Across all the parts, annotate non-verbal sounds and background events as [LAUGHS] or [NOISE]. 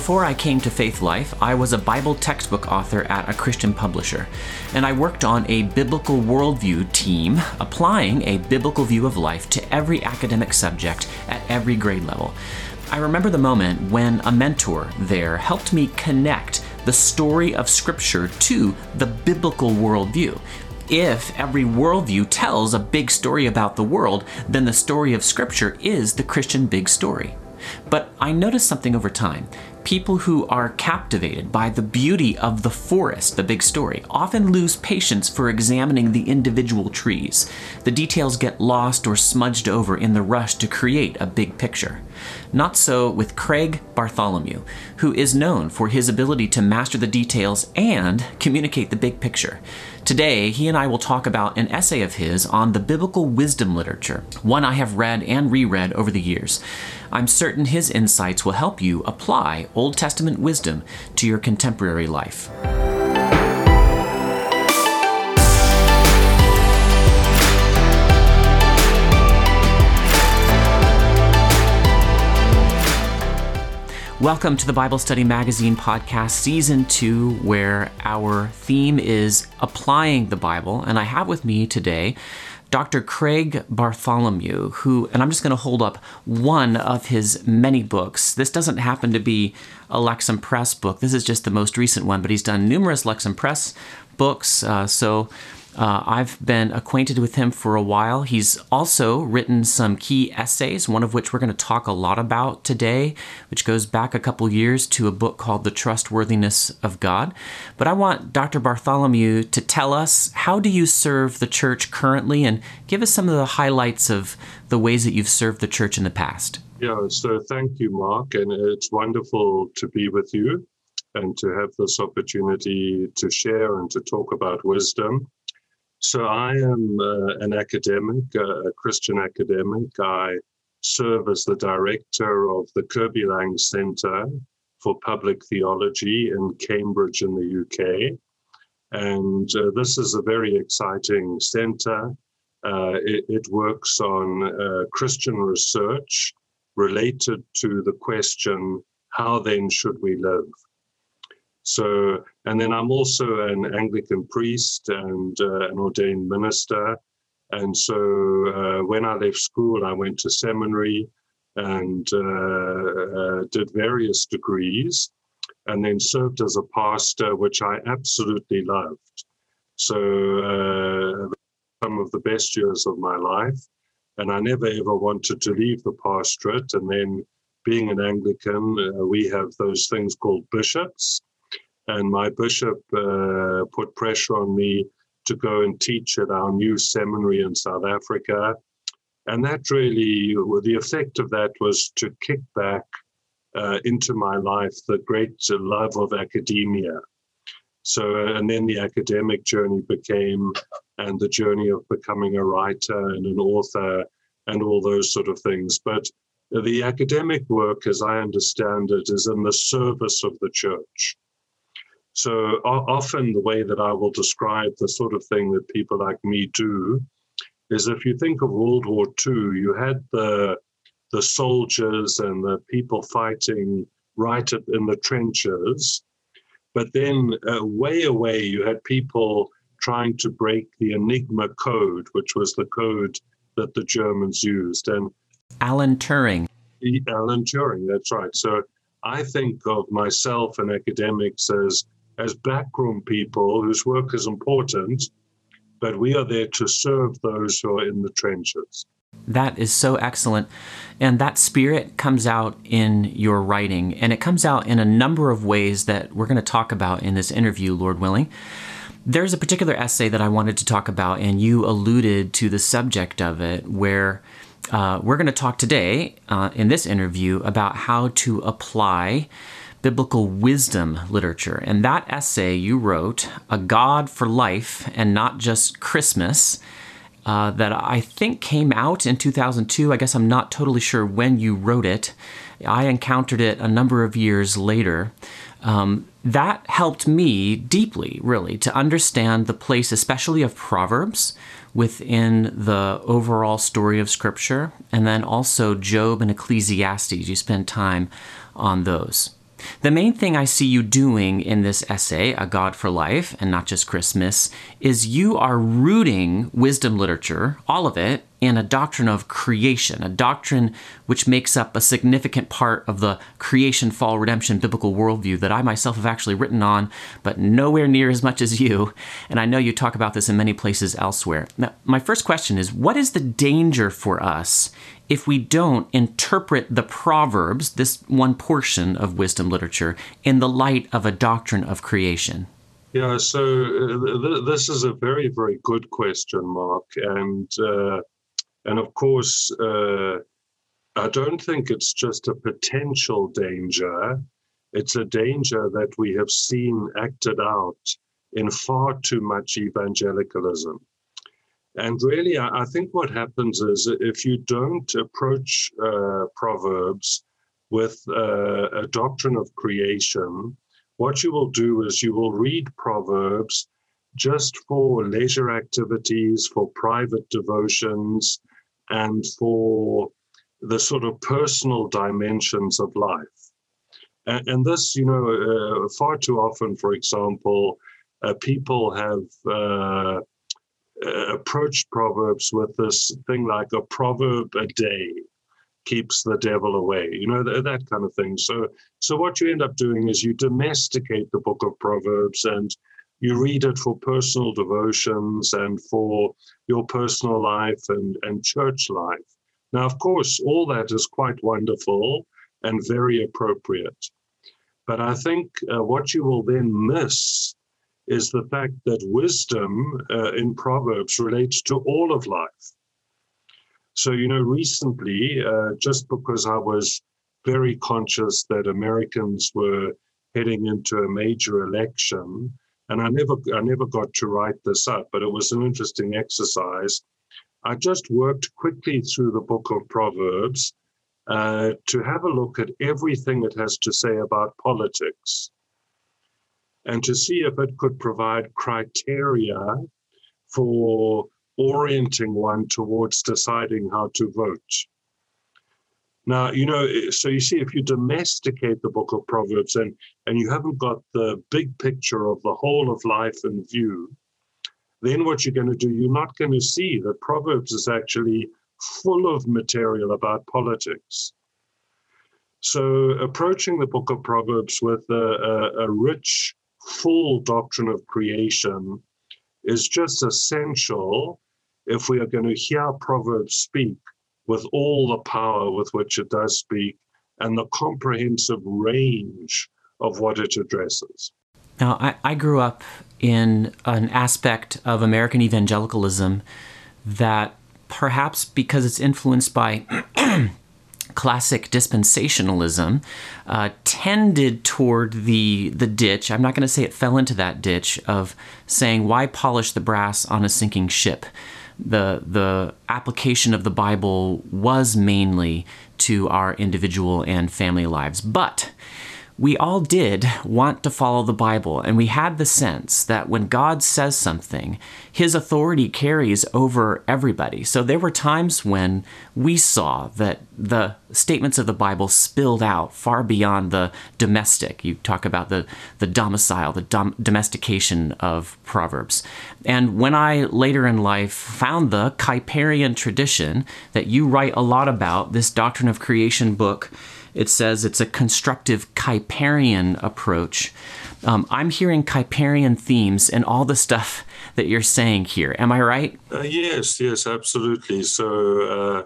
Before I came to Faithlife, I was a Bible textbook author at a Christian publisher, and I worked on a biblical worldview team, applying a biblical view of life to every academic subject at every grade level. I remember the moment when a mentor there helped me connect the story of Scripture to the biblical worldview. If every worldview tells a big story about the world, then the story of Scripture is the Christian big story. But I noticed something over time. People who are captivated by the beauty of the forest, the big story, often lose patience for examining the individual trees. The details get lost or smudged over in the rush to create a big picture. Not so with Craig Bartholomew, who is known for his ability to master the details and communicate the big picture. Today, he and I will talk about an essay of his on the biblical wisdom literature, one I have read and reread over the years. I'm certain his insights will help you apply Old Testament wisdom to your contemporary life. Welcome to the Bible Study Magazine podcast, season two, where our theme is applying the Bible. And I have with me today Dr. Craig Bartholomew, who, and I'm just going to hold up one of his many books. This doesn't happen to be a Lexham Press book, this is just the most recent one, but he's done numerous Lexham Press books. Uh, so, uh, I've been acquainted with him for a while. He's also written some key essays, one of which we're going to talk a lot about today, which goes back a couple years to a book called The Trustworthiness of God. But I want Dr. Bartholomew to tell us how do you serve the church currently and give us some of the highlights of the ways that you've served the church in the past. Yeah, so thank you, Mark, and it's wonderful to be with you and to have this opportunity to share and to talk about wisdom. So I am uh, an academic, uh, a Christian academic. I serve as the director of the Kirby Laing Centre for Public Theology in Cambridge in the UK. And uh, this is a very exciting centre. Uh, it, it, works on uh, Christian research related to the question, how then should we live? So, and then I'm also an Anglican priest and uh, an ordained minister. And so uh, when I left school, I went to seminary and uh, uh did various degrees and then served as a pastor, which I absolutely loved. So, uh, some of the best years of my life. And I never ever wanted to leave the pastorate. And then, being an Anglican, uh, we have those things called bishops and my bishop uh, put pressure on me to go and teach at our new seminary in South Africa. And that really, the effect of that was to kick back uh, into my life the great love of academia. So, uh, and then the academic journey became, and the journey of becoming a writer and an author and all those sort of things. But the academic work, as I understand it, is in the service of the church. So often the way that I will describe the sort of thing that people like me do is if you think of World War II, you had the the soldiers and the people fighting right in the trenches, but then uh, way away you had people trying to break the Enigma code, which was the code that the Germans used. And Alan Turing. Alan Turing, that's right. So I think of myself and academics as as backroom people whose work is important, but we are there to serve those who are in the trenches. That is so excellent. And that spirit comes out in your writing, and it comes out in a number of ways that we're going to talk about in this interview, Lord willing. There's a particular essay that I wanted to talk about, and you alluded to the subject of it, where uh, we're going to talk today uh, in this interview about how to apply biblical wisdom literature. And that essay you wrote, A God for Life and Not Just Christmas, uh, that I think came out in 2002. I guess I'm not totally sure when you wrote it. I encountered it a number of years later. Um, that helped me deeply, really, to understand the place, especially of Proverbs, within the overall story of Scripture, and then also Job and Ecclesiastes. You spend time on those. The main thing I see you doing in this essay, A God for Life, and not just Christmas, is you are rooting wisdom literature, all of it, in a doctrine of creation, a doctrine which makes up a significant part of the creation, fall, redemption biblical worldview that I myself have actually written on, but nowhere near as much as you. And I know you talk about this in many places elsewhere. Now, my first question is what is the danger for us if we don't interpret the Proverbs, this one portion of wisdom literature, in the light of a doctrine of creation? Yeah, so uh, th- this is a very, very good question, Mark. And uh, and of course, uh, I don't think it's just a potential danger. It's a danger that we have seen acted out in far too much evangelicalism. And really, I, think what happens is if you don't approach uh, Proverbs with uh, a doctrine of creation, what you will do is you will read Proverbs just for leisure activities, for private devotions, and for the sort of personal dimensions of life. And, and this, you know, uh, far too often, for example, uh, people have uh, uh approached Proverbs with this thing like a proverb a day keeps the devil away, you know, th- that kind of thing. So, so what you end up doing is you domesticate the book of Proverbs and you read it for personal devotions and for your personal life and, and church life. Now, of course, all that is quite wonderful and very appropriate. But I think uh, what you will then miss is the fact that wisdom uh, in Proverbs relates to all of life. So, you know, recently, uh, just because I was very conscious that Americans were heading into a major election, and I never I never got to write this up, but it was an interesting exercise. I just worked quickly through the book of Proverbs uh, to have a look at everything it has to say about politics and to see if it could provide criteria for orienting one towards deciding how to vote. Now, you know, eh, so you see, if you domesticate the book of Proverbs and, and you haven't got the big picture of the whole of life in view, then what you're going to do, you're not going to see that Proverbs is actually full of material about politics. So, approaching the book of Proverbs with a, a, a rich, full doctrine of creation is just essential if we are going to hear Proverbs speak with all the power with which it does speak and the comprehensive range of what it addresses. Now, I, I grew up in an aspect of American evangelicalism that perhaps because it's influenced by [CLEARS THROAT] classic dispensationalism uh, tended toward the the ditch. I'm not going to say it fell into that ditch of saying why polish the brass on a sinking ship the the application of the Bible was mainly to our individual and family lives. But we all did want to follow the Bible, and we had the sense that when God says something, his authority carries over everybody. So there were times when we saw that the statements of the Bible spilled out far beyond the domestic. You talk about the, the domicile, the dom- domestication of Proverbs. And when I later in life found the Kuyperian tradition that you write a lot about, this Doctrine of Creation book, it says it's a constructive Kuyperian approach. Um, I'm hearing Kuyperian themes in all the stuff that you're saying here. Am I right? Uh, yes, yes, absolutely. So, uh,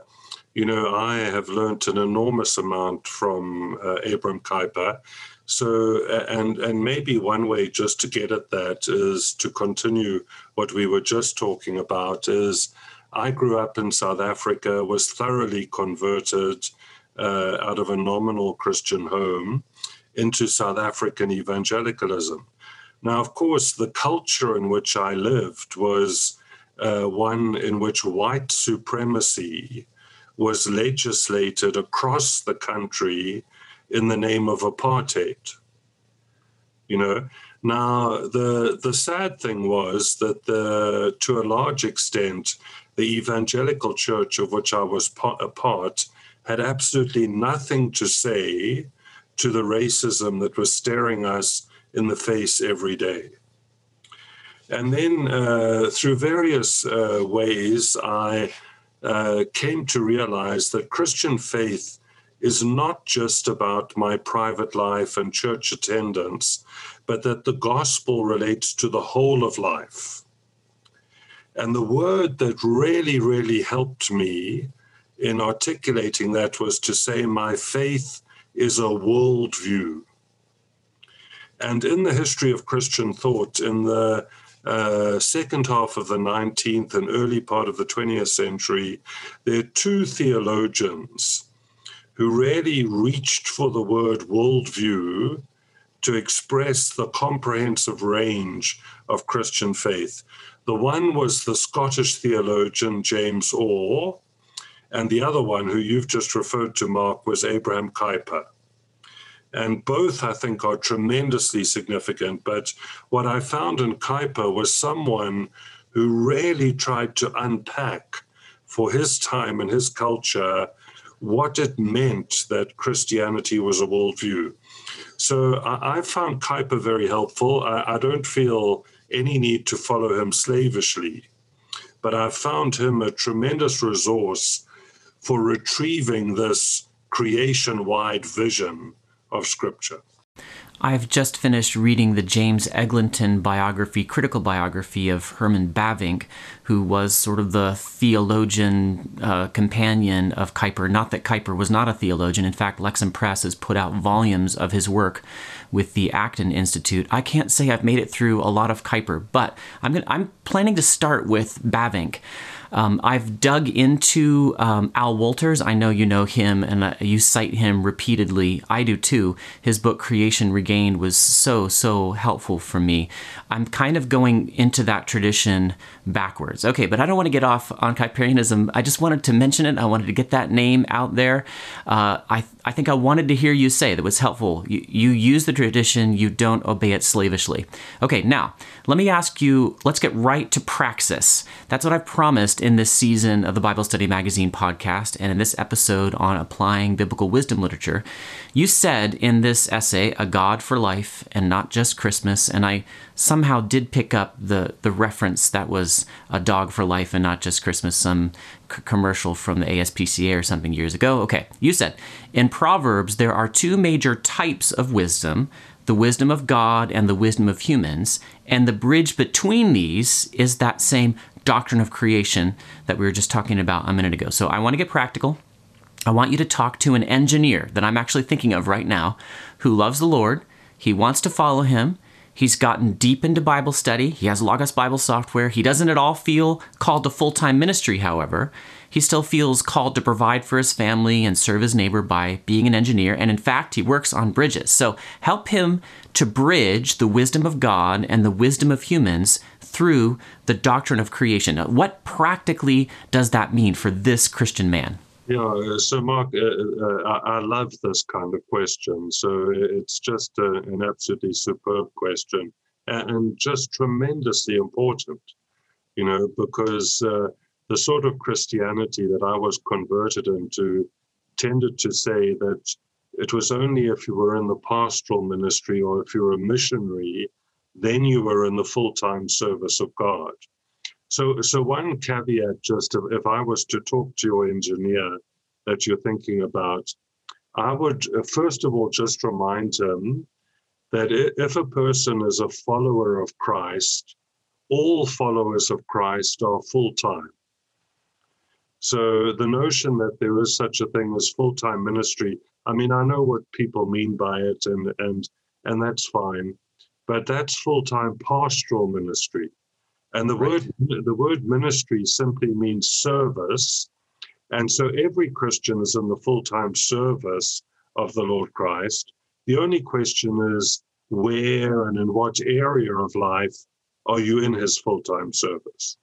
you know, I have learned an enormous amount from uh, Abram Kuyper. So, and and maybe one way just to get at that is to continue what we were just talking about. Is I grew up in South Africa, was thoroughly converted uh, out of a nominal Christian home into South African evangelicalism. Now, of course, the culture in which I lived was uh, one in which white supremacy was legislated across the country in the name of apartheid. You know, now the the sad thing was that the to a large extent the evangelical church of which I was a part had absolutely nothing to say to the racism that was staring us in the face every day. And then uh, through various uh, ways, I uh, came to realize that Christian faith is not just about my private life and church attendance, but that the gospel relates to the whole of life. And the word that really, really helped me in articulating that was to say, my faith is a worldview. And in the history of Christian thought, in the uh, second half of the 19th and early part of the 20th century, there are two theologians who really reached for the word worldview to express the comprehensive range of Christian faith. The one was the Scottish theologian James Orr, and the other one, who you've just referred to, Mark, was Abraham Kuyper. And both, I think, are tremendously significant. But what I found in Kuyper was someone who really tried to unpack for his time and his culture what it meant that Christianity was a worldview. So I, I found Kuyper very helpful. I, I don't feel any need to follow him slavishly, but I found him a tremendous resource for retrieving this creation wide vision of Scripture. I've just finished reading the James Eglinton biography, critical biography of Herman Bavinck, who was sort of the theologian uh, companion of Kuyper. Not that Kuyper was not a theologian. In fact, Lexham Press has put out volumes of his work with the Acton Institute. I can't say I've made it through a lot of Kuyper, but I'm, gonna, I'm planning to start with Bavinck. Um, I've dug into um, Al Wolters. I know you know him and uh, you cite him repeatedly. I do too. His book Creation Regained was so, so helpful for me. I'm kind of going into that tradition backwards. Okay, but I don't want to get off on Kuyperianism. I just wanted to mention it. I wanted to get that name out there. Uh, I, I think I wanted to hear you say that was helpful. You, you use the tradition, you don't obey it slavishly. Okay, now let me ask you, let's get right to praxis. That's what I've promised in this season of the Bible Study Magazine podcast and in this episode on applying biblical wisdom literature. You said in this essay, A God for Life and Not Just Christmas, and I somehow did pick up the, the reference that was a dog for life and not just Christmas, some c- commercial from the ASPCA or something years ago. Okay, you said in Proverbs there are two major types of wisdom the wisdom of God and the wisdom of humans, and the bridge between these is that same doctrine of creation that we were just talking about a minute ago. So I want to get practical. I want you to talk to an engineer that I'm actually thinking of right now who loves the Lord. He wants to follow him. He's gotten deep into Bible study. He has Logos Bible software. He doesn't at all feel called to full time ministry, however. He still feels called to provide for his family and serve his neighbor by being an engineer. And in fact, he works on bridges. So help him to bridge the wisdom of God and the wisdom of humans through the doctrine of creation. What practically does that mean for this Christian man? Yeah, uh, so Mark, uh, uh, I love this kind of question. So it's just a, an absolutely superb question and just tremendously important, you know, because uh, the sort of Christianity that I was converted into tended to say that it was only if you were in the pastoral ministry or if you were a missionary then you were in the full-time service of God. So, so one caveat, just if I was to talk to your engineer that you're thinking about, I would uh, first of all just remind him that if a person is a follower of Christ, all followers of Christ are full-time. So the notion that there is such a thing as full-time ministry, I mean, I know what people mean by it, and and and that's fine but that's full-time pastoral ministry. And the right. word the word ministry simply means service. And so every Christian is in the full-time service of the Lord Christ. The only question is where and in what area of life are you in his full-time service?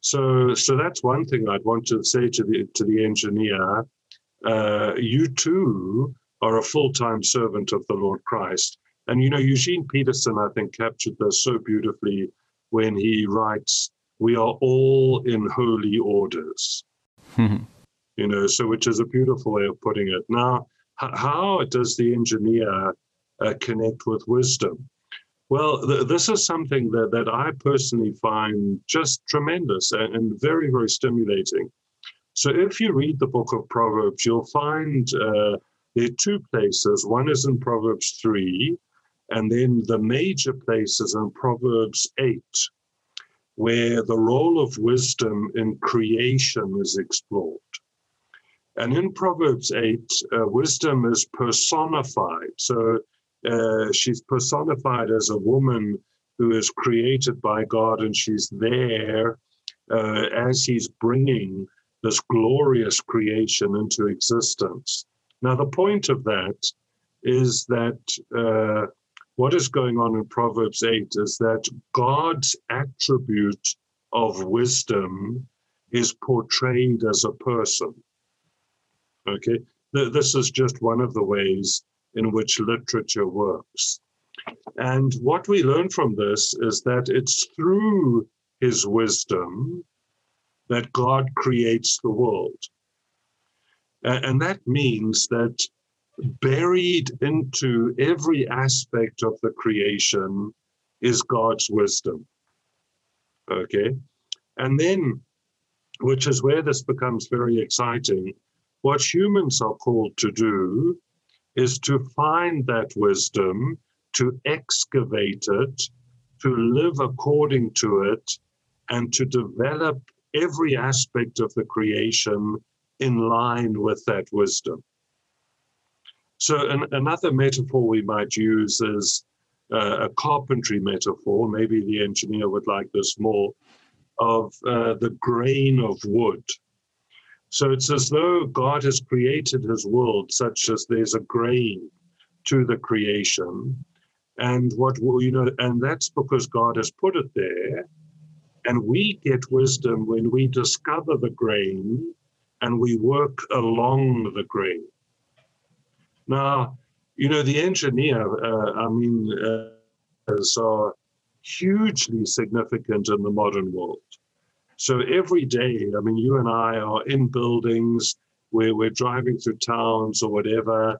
So, so that's one thing I'd want to say to the to the engineer. Uh, you too are a full-time servant of the Lord Christ, and you know, Eugene Peterson, I think, captured this so beautifully when he writes, "We are all in holy orders." you know, so which is a beautiful way of putting it. Now, how does the engineer uh, connect with wisdom? Well, th- this is something that, that I personally find just tremendous and, and, very, very stimulating. So, if you read the book of Proverbs, you'll find uh, there are two places. One is in Proverbs 3, and then the major place is in Proverbs 8, where the role of wisdom in creation is explored. And in Proverbs 8, uh, wisdom is personified. So uh, she's personified as a woman who is created by God, and she's there uh, as He's bringing this glorious creation into existence. Now, the point of that is that uh, what is going on in Proverbs 8 is that God's attribute of wisdom is portrayed as a person. Okay, this is just one of the ways in which literature works. And what we learn from this is that it's through his wisdom that God creates the world. And that means that buried into every aspect of the creation is God's wisdom. Okay. And then, which is where this becomes very exciting, what humans are called to do is to find that wisdom, to excavate it, to live according to it, and to develop every aspect of the creation in line with that wisdom. So, an, another metaphor we might use is uh, a carpentry metaphor. Maybe the engineer would like this more of uh, the grain of wood. So it's as though God has created his world such as there's a grain to the creation. And what will you know, and that's because God has put it there. And we get wisdom when we discover the grain and we work along the grain. Now, you know, the engineer, uh, I mean, uh, are hugely significant in the modern world. So every day, I mean, you and I are in buildings where we're driving through towns or whatever,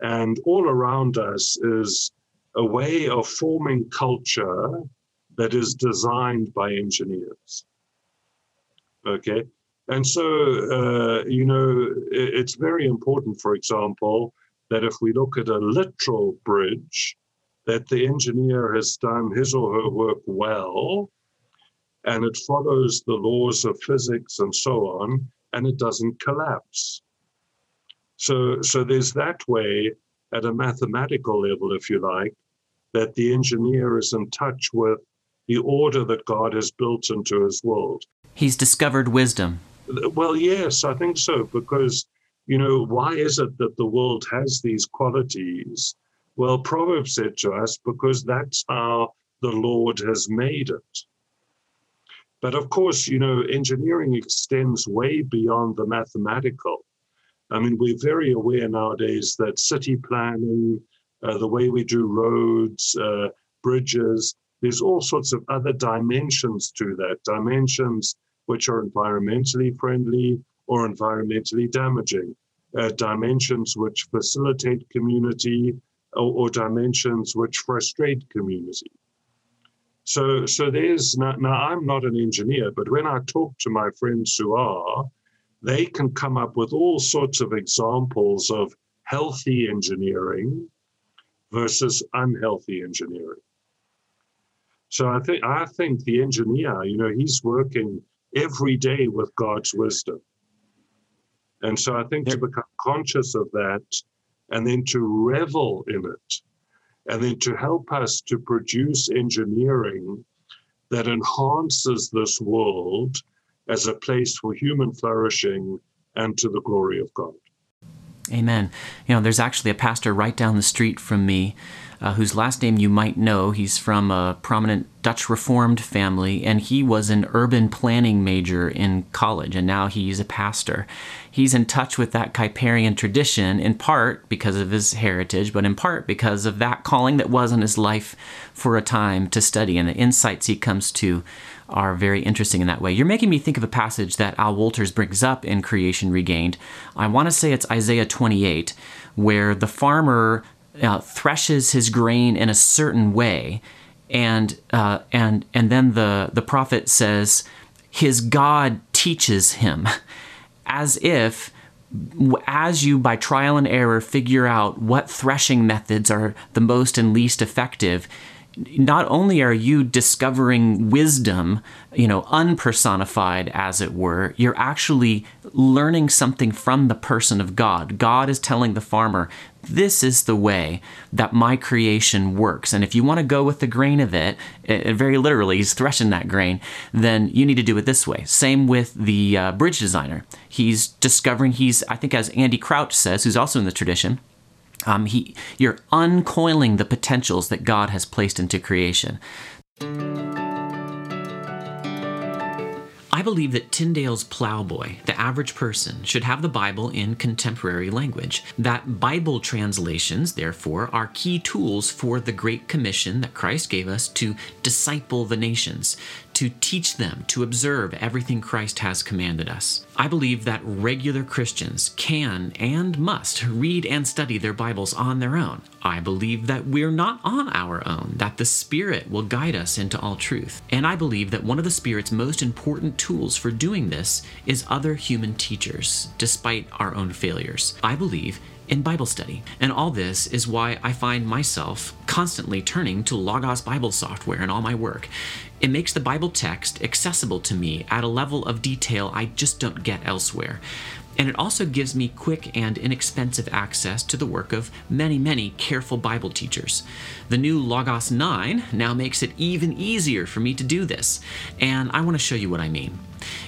and all around us is a way of forming culture that is designed by engineers. Okay. And so, uh, you know, it's very important, for example, that if we look at a literal bridge, that the engineer has done his or her work well and it follows the laws of physics and so on, and it doesn't collapse. So, so there's that way at a mathematical level, if you like, that the engineer is in touch with the order that God has built into his world. He's discovered wisdom. Well, yes, I think so, because, you know, why is it that the world has these qualities? Well, Proverbs said to us, because that's how the Lord has made it. But of course, you know, engineering extends way beyond the mathematical. I mean, we're very aware nowadays that city planning, uh, the way we do roads, uh, bridges, there's all sorts of other dimensions to that, dimensions which are environmentally friendly or environmentally damaging, uh, dimensions which facilitate community or, or dimensions which frustrate community. So, so there's now, now, I'm not an engineer, but when I talk to my friends who are, they can come up with all sorts of examples of healthy engineering versus unhealthy engineering. So I think I think the engineer, you know, he's working every day with God's wisdom. And so I think to become conscious of that and then to revel in it and then to help us to produce engineering that enhances this world as a place for human flourishing and to the glory of God. Amen. You know, there's actually a pastor right down the street from me. Uh, whose last name you might know. He's from a prominent Dutch Reformed family, and he was an urban planning major in college, and now he's a pastor. He's in touch with that Kuyperian tradition, in part because of his heritage, but in part because of that calling that was in his life for a time to study, and the insights he comes to are very interesting in that way. You're making me think of a passage that Al Wolters brings up in Creation Regained. I want to say it's Isaiah 28, where the farmer uh, threshes his grain in a certain way, and uh, and and then the the prophet says his God teaches him, [LAUGHS] as if as you by trial and error figure out what threshing methods are the most and least effective not only are you discovering wisdom, you know, unpersonified as it were, you're actually learning something from the person of God. God is telling the farmer, this is the way that my creation works. And if you want to go with the grain of it, it very literally, he's threshing that grain, then you need to do it this way. Same with the uh, bridge designer. He's discovering, he's, I think, as Andy Crouch says, who's also in the tradition, um, he, you're uncoiling the potentials that God has placed into creation. I believe that Tyndale's plowboy, the average person, should have the Bible in contemporary language. That Bible translations, therefore, are key tools for the Great Commission that Christ gave us to disciple the nations, to teach them to observe everything Christ has commanded us. I believe that regular Christians can and must read and study their Bibles on their own. I believe that we're not on our own, that the Spirit will guide us into all truth. And I believe that one of the Spirit's most important tools for doing this is other human teachers, despite our own failures. I believe in Bible study. And all this is why I find myself constantly turning to Logos Bible software in all my work. It makes the Bible text accessible to me at a level of detail I just don't get elsewhere. And it also gives me quick and inexpensive access to the work of many, many careful Bible teachers. The new Logos 9 now makes it even easier for me to do this, and I want to show you what I mean.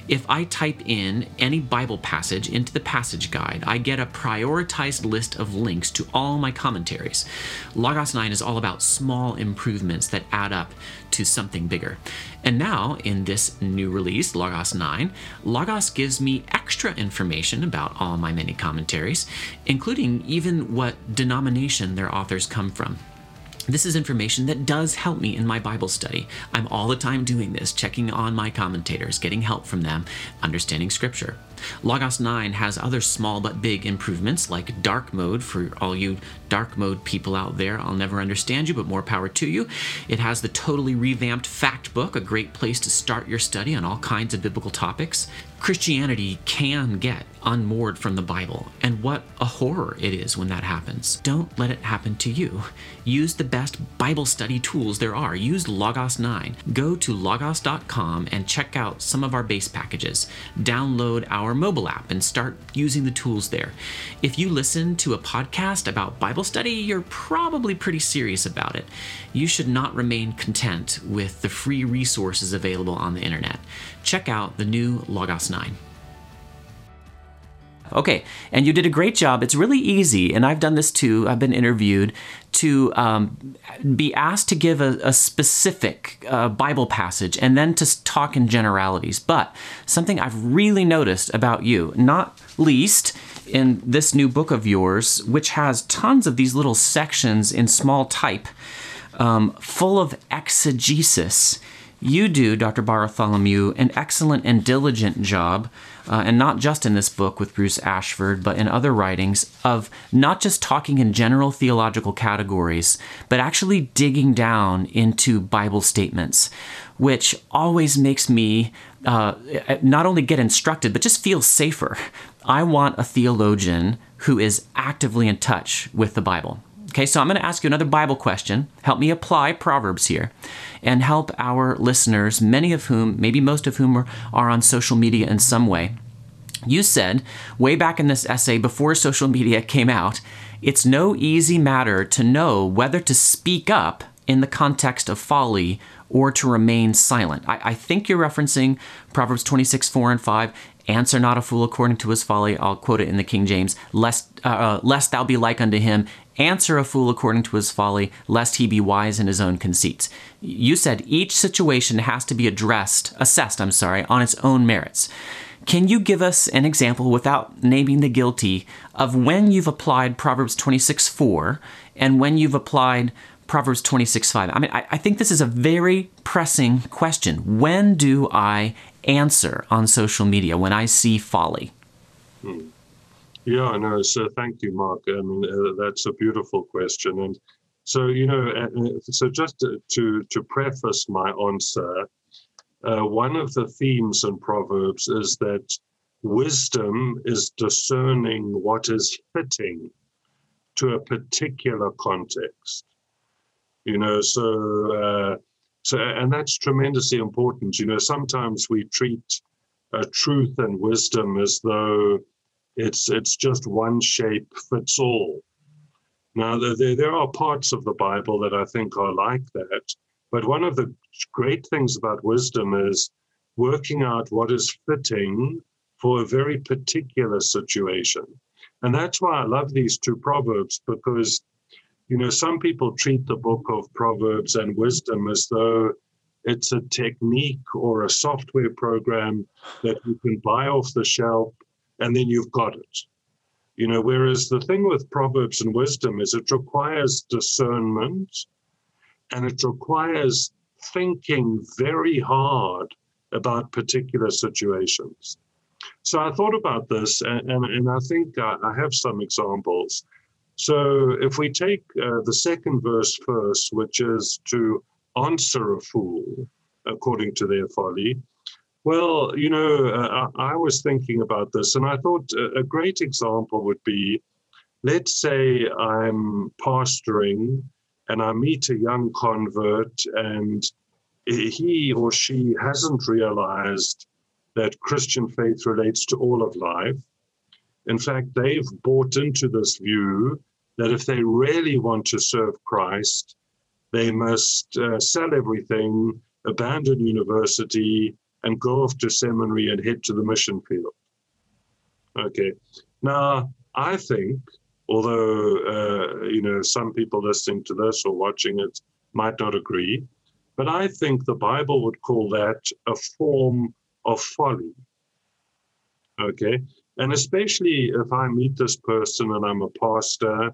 If I type in any Bible passage into the passage guide, I get a prioritized list of links to all my commentaries. Logos 9 is all about small improvements that add up to something bigger. And now, in this new release, Logos 9, Logos gives me extra information about all my many commentaries, including even what denomination their authors come from. This is information that does help me in my Bible study. I'm all the time doing this, checking on my commentators, getting help from them, understanding Scripture. Logos 9 has other small but big improvements like dark mode for all you dark mode people out there. I'll never understand you, but more power to you. It has the totally revamped fact book, a great place to start your study on all kinds of biblical topics. Christianity can get unmoored from the Bible, and what a horror it is when that happens. Don't let it happen to you. Use the best Bible study tools there are. Use Logos 9. Go to logos.com and check out some of our base packages. Download our mobile app and start using the tools there. If you listen to a podcast about Bible study, you're probably pretty serious about it. You should not remain content with the free resources available on the internet. Check out the new Logos 9. Okay, and you did a great job. It's really easy, and I've done this too. I've been interviewed to um, be asked to give a, a specific uh, Bible passage and then to talk in generalities. But something I've really noticed about you, not least in this new book of yours, which has tons of these little sections in small type, um, full of exegesis you do, Dr. Bartholomew, an excellent and diligent job, uh, and not just in this book with Bruce Ashford, but in other writings, of not just talking in general theological categories, but actually digging down into Bible statements, which always makes me uh, not only get instructed, but just feel safer. I want a theologian who is actively in touch with the Bible. Okay, so I'm going to ask you another Bible question. Help me apply Proverbs here and help our listeners, many of whom, maybe most of whom, are, are on social media in some way. You said way back in this essay before social media came out, it's no easy matter to know whether to speak up in the context of folly or to remain silent. I, I, think you're referencing Proverbs 26, 4 and 5. Answer not a fool according to his folly. I'll quote it in the King James. Lest, uh, uh lest thou be like unto him, answer a fool according to his folly, lest he be wise in his own conceits. You said each situation has to be addressed, assessed, I'm sorry, on its own merits. Can you give us an example without naming the guilty of when you've applied Proverbs 26 4 and when you've applied Proverbs 26 5? I mean, I, I think this is a very pressing question. When do I answer on social media when I see folly? Hmm. Yeah, no, so thank you, Mark. I mean, uh, that's a beautiful question. And so, you know, uh, uh so just to, to, to preface my answer, uh, one of the themes in Proverbs is that wisdom is discerning what is fitting to a particular context. You know, so uh, so and that's tremendously important. You know, sometimes we treat uh, truth and wisdom as though it's it's just one shape fits all. Now there there are parts of the Bible that I think are like that, but one of the great things about wisdom is working out what is fitting for a very particular situation. And that's why I love these two proverbs because, you know, some people treat the book of Proverbs and wisdom as though it's a technique or a software program that you can buy off the shelf and then you've got it. You know, whereas the thing with Proverbs and wisdom is it requires discernment and it requires thinking very hard about particular situations. So I thought about this, and, and, and I think I, I, have some examples. So if we take uh, the second verse first, which is to answer a fool according to their folly, well, you know, uh, I, was thinking about this, and I thought a, a great example would be let's say I'm pastoring and I meet a young convert and he or she hasn't realized that Christian faith relates to all of life. In fact, they've bought into this view that if they really want to serve Christ, they must uh, sell everything, abandon university, and go off to seminary and head to the mission field. Okay. Now, I think although uh, you know some people listening to this or watching it might not agree but i think the bible would call that a form of folly okay and especially if i meet this person and i'm a pastor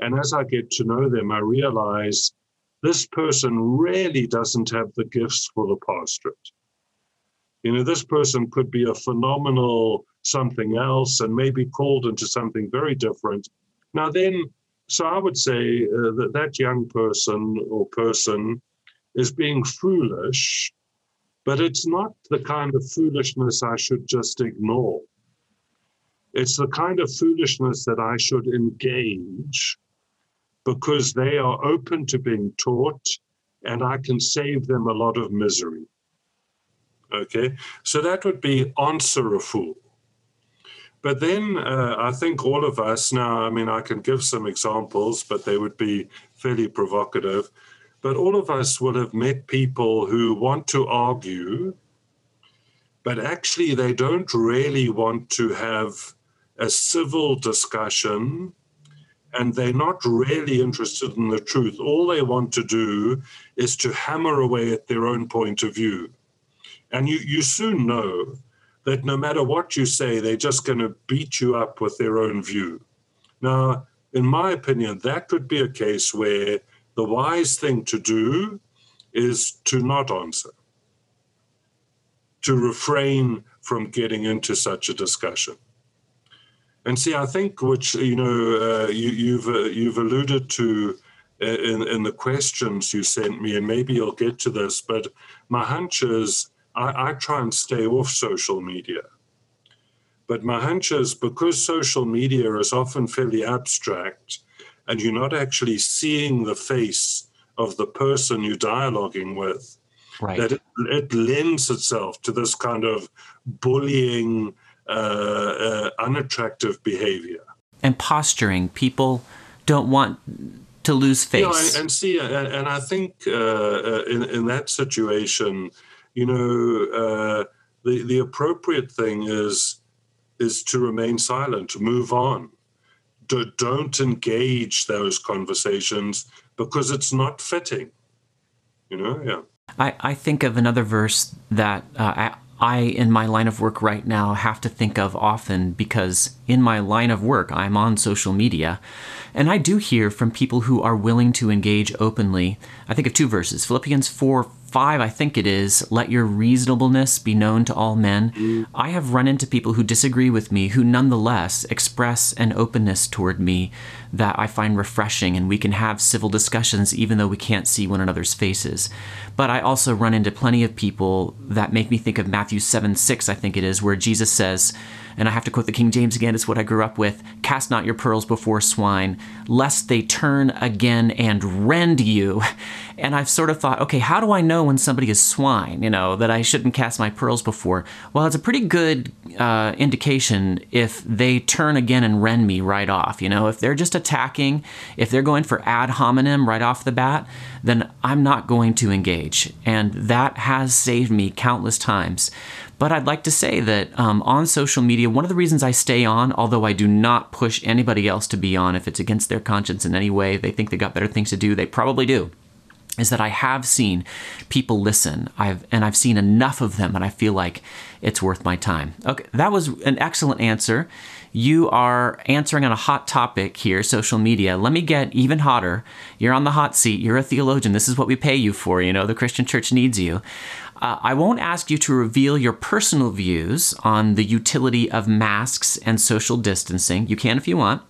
and as i get to know them i realize this person really doesn't have the gifts for the pastorate you know this person could be a phenomenal something else and maybe called into something very different. Now, then, so I would say uh, that that young person or person is being foolish, but it's not the kind of foolishness I should just ignore. It's the kind of foolishness that I should engage because they are open to being taught and I can save them a lot of misery. Okay, so that would be answer a fool. But then uh, I think all of us now, I mean, I can give some examples, but they would be fairly provocative. But all of us will have met people who want to argue, but actually they don't really want to have a civil discussion and they're not really interested in the truth. All they want to do is to hammer away at their own point of view. And you, you soon know that no matter what you say, they're just going to beat you up with their own view. Now, in my opinion, that could be a case where the wise thing to do is to not answer, to refrain from getting into such a discussion. And see, I think which you know uh, you, have uh, you've alluded to uh, in in the questions you sent me, and maybe you'll get to this, but my hunch is I, I try and stay off social media. But my hunch is because social media is often fairly abstract and you're not actually seeing the face of the person you're dialoguing with, right. that it, it, lends itself to this kind of bullying, uh, uh, unattractive behavior. And posturing. People don't want to lose face. Yeah, and, and see, and, and, I think uh, uh in, in that situation, you know, uh, the the appropriate thing is is to remain silent, move on. do, don't engage those conversations because it's not fitting. You know, yeah. I, I think of another verse that uh, I, in my line of work right now, have to think of often because in my line of work, I'm on social media. And I do hear from people who are willing to engage openly. I think of two verses Philippians 4 5, I think it is, let your reasonableness be known to all men. Mm. I have run into people who disagree with me who nonetheless express an openness toward me that I find refreshing, and we can have civil discussions even though we can't see one another's faces. But I also run into plenty of people that make me think of Matthew 7 6, I think it is, where Jesus says, and I have to quote the King James again, it's what I grew up with cast not your pearls before swine, lest they turn again and rend you. [LAUGHS] And I've sort of thought, okay, how do I know when somebody is swine, you know, that I shouldn't cast my pearls before? Well, it's a pretty good uh, indication if they turn again and rend me right off. You know, if they're just attacking, if they're going for ad hominem right off the bat, then I'm not going to engage. And that has saved me countless times. But I'd like to say that um, on social media, one of the reasons I stay on, although I do not push anybody else to be on if it's against their conscience in any way, they think they got better things to do, they probably do is that I have seen people listen. I've and I've seen enough of them and I feel like it's worth my time. Okay, that was an excellent answer. You are answering on a hot topic here, social media. Let me get even hotter. You're on the hot seat. You're a theologian. This is what we pay you for. You know, the Christian church needs you. Uh, I won't ask you to reveal your personal views on the utility of masks and social distancing. You can if you want.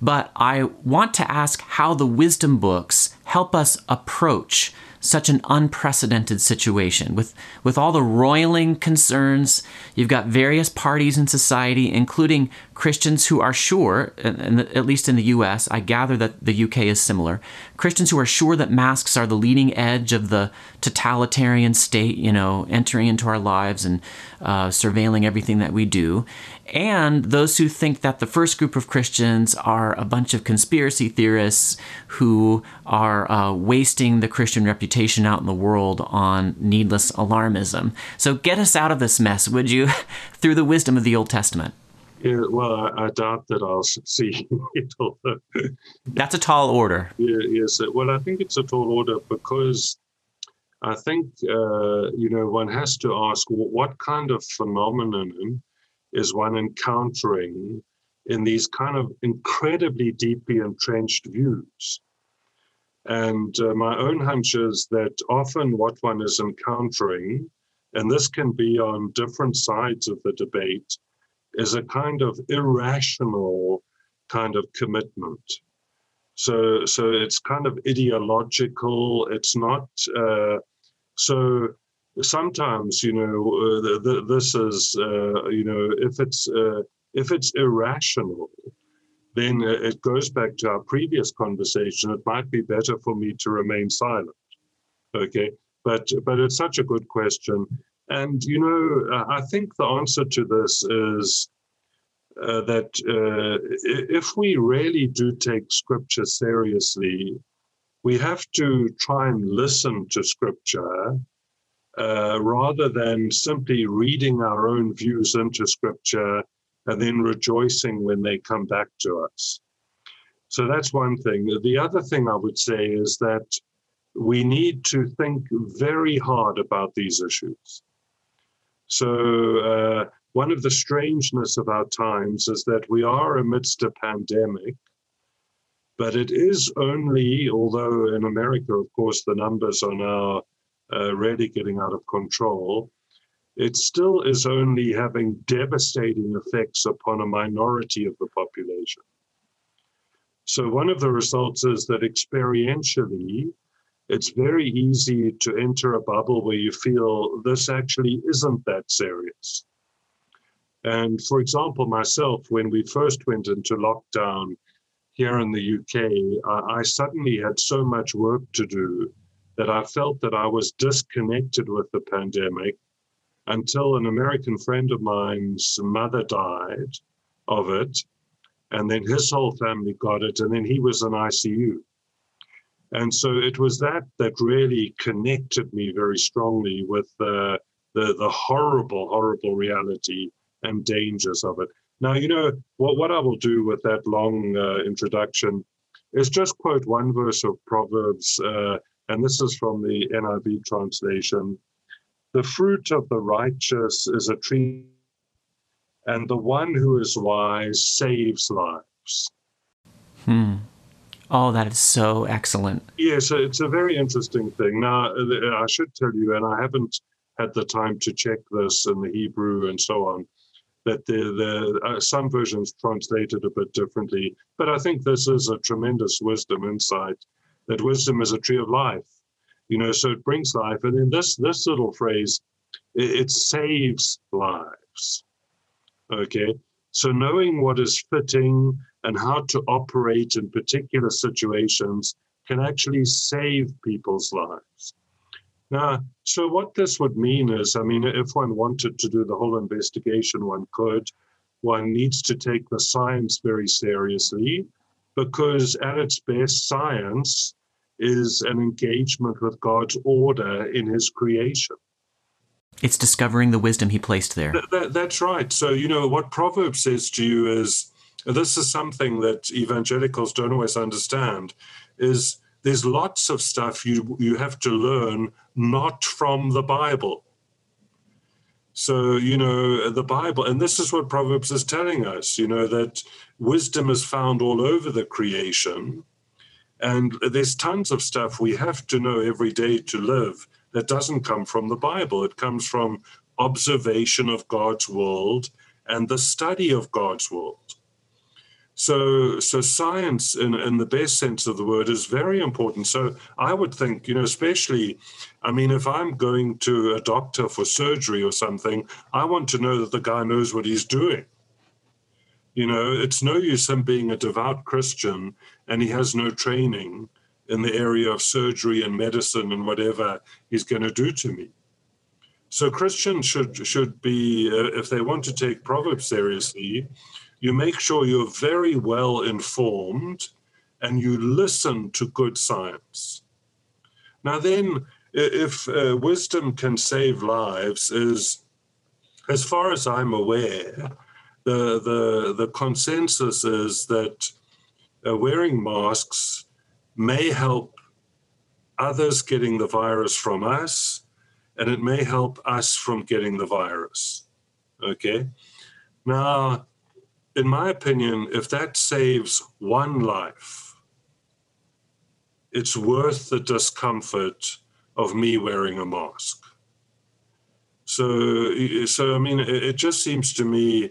But I want to ask how the wisdom books help us approach such an unprecedented situation with with all the roiling concerns you've got various parties in society including Christians who are sure and at least in the US I gather that the UK is similar Christians who are sure that masks are the leading edge of the totalitarian state you know entering into our lives and uh, surveilling everything that we do and those who think that the first group of Christians are a bunch of conspiracy theorists who are uh, wasting the Christian reputation out in the world on needless alarmism. So get us out of this mess, would you, [LAUGHS] through the wisdom of the Old Testament? Yeah, well, I, I doubt that I'll succeed. [LAUGHS] That's a tall order. Yeah, yes. Well, I think it's a tall order because I think, uh, you know, one has to ask what kind of phenomenon is one encountering in these kind of incredibly deeply entrenched views. And uh, my own hunch is that often what one is encountering, and this can be on different sides of the debate, is a kind of irrational kind of commitment. So, so it's kind of ideological. It's not uh, so sometimes you know uh, the, the, this is uh, you know if it's uh, if it's irrational then it goes back to our previous conversation it might be better for me to remain silent okay but but it's such a good question and you know uh, i think the answer to this is uh, that uh, if we really do take scripture seriously we have to try and listen to scripture uh, rather than simply reading our own views into scripture and then rejoicing when they come back to us. So that's one thing. The other thing I would say is that we need to think very hard about these issues. So, uh, one of the strangeness of our times is that we are amidst a pandemic, but it is only, although in America, of course, the numbers are now uh, really getting out of control, it still is only having devastating effects upon a minority of the population. So, one of the results is that experientially, it's very easy to enter a bubble where you feel this actually isn't that serious. And for example, myself, when we first went into lockdown here in the UK, I, I suddenly had so much work to do that I felt that I was disconnected with the pandemic until an American friend of mine's mother died of it. And then his whole family got it, and then he was in ICU. And so it was that that really connected me very strongly with the, the, the horrible, horrible reality and dangers of it. Now, you know, what, what I will do with that long uh, introduction is just quote one verse of Proverbs, uh, and this is from the NIV translation. The fruit of the righteous is a tree, and the one who is wise saves lives. Hmm. Oh, that is so excellent. Yes, it's a very interesting thing. Now, uh, I should tell you, and I haven't had the time to check this in the Hebrew and so on, that the, the uh, some versions translated a bit differently. But I think this is a tremendous wisdom insight that wisdom is a tree of life. You know, so it brings life. And in this this little phrase, it, it saves lives. Okay. So knowing what is fitting and how to operate in particular situations can actually save people's lives. Now, so what this would mean is, I mean, if one wanted to do the whole investigation, one could. One needs to take the science very seriously because, at its best, science is an engagement with God's order in His creation. It's discovering the wisdom He placed there. Th- that, that's right. So, you know, what Proverbs says to you is this is something that evangelicals don't always understand is there's lots of stuff you you have to learn not from the Bible. So, you know, the Bible, and this is what Proverbs is telling us, you know, that wisdom is found all over the creation. And there's tons of stuff we have to know every day to live that doesn't come from the Bible. It comes from observation of God's world and the study of God's world. So, so science, in, in the best sense of the word, is very important. So, I would think, you know, especially, I mean, if I'm going to a doctor for surgery or something, I want to know that the guy knows what he's doing. You know, it's no use him being a devout Christian and he has no training in the area of surgery and medicine and whatever he's going to do to me. So Christians should should be, uh, if they want to take Proverbs seriously, you make sure you're very well informed and you listen to good science. Now, then, if uh, wisdom can save lives, is as far as I'm aware, the the the consensus is that uh, wearing masks may help others getting the virus from us, and it may help us from getting the virus. Okay. Now, in my opinion, if that saves one life, it's worth the discomfort of me wearing a mask. So, so I mean, it, just seems to me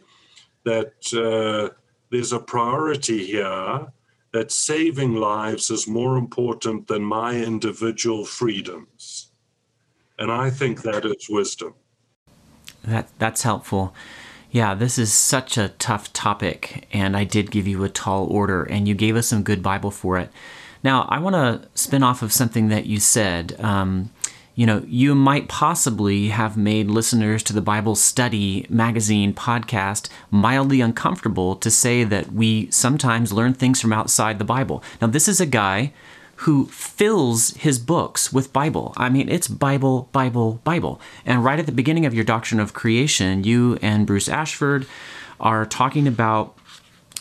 that uh, there's a priority here that saving lives is more important than my individual freedoms. And I think that is wisdom. That that's helpful. Yeah, this is such a tough topic, and I did give you a tall order, and you gave us some good Bible for it. Now, I want to spin off of something that you said. Um, you know, you might possibly have made listeners to the Bible Study magazine podcast mildly uncomfortable to say that we sometimes learn things from outside the Bible. Now, this is a guy who fills his books with Bible. I mean, it's Bible, Bible, Bible. And right at the beginning of your doctrine of creation, you and Bruce Ashford are talking about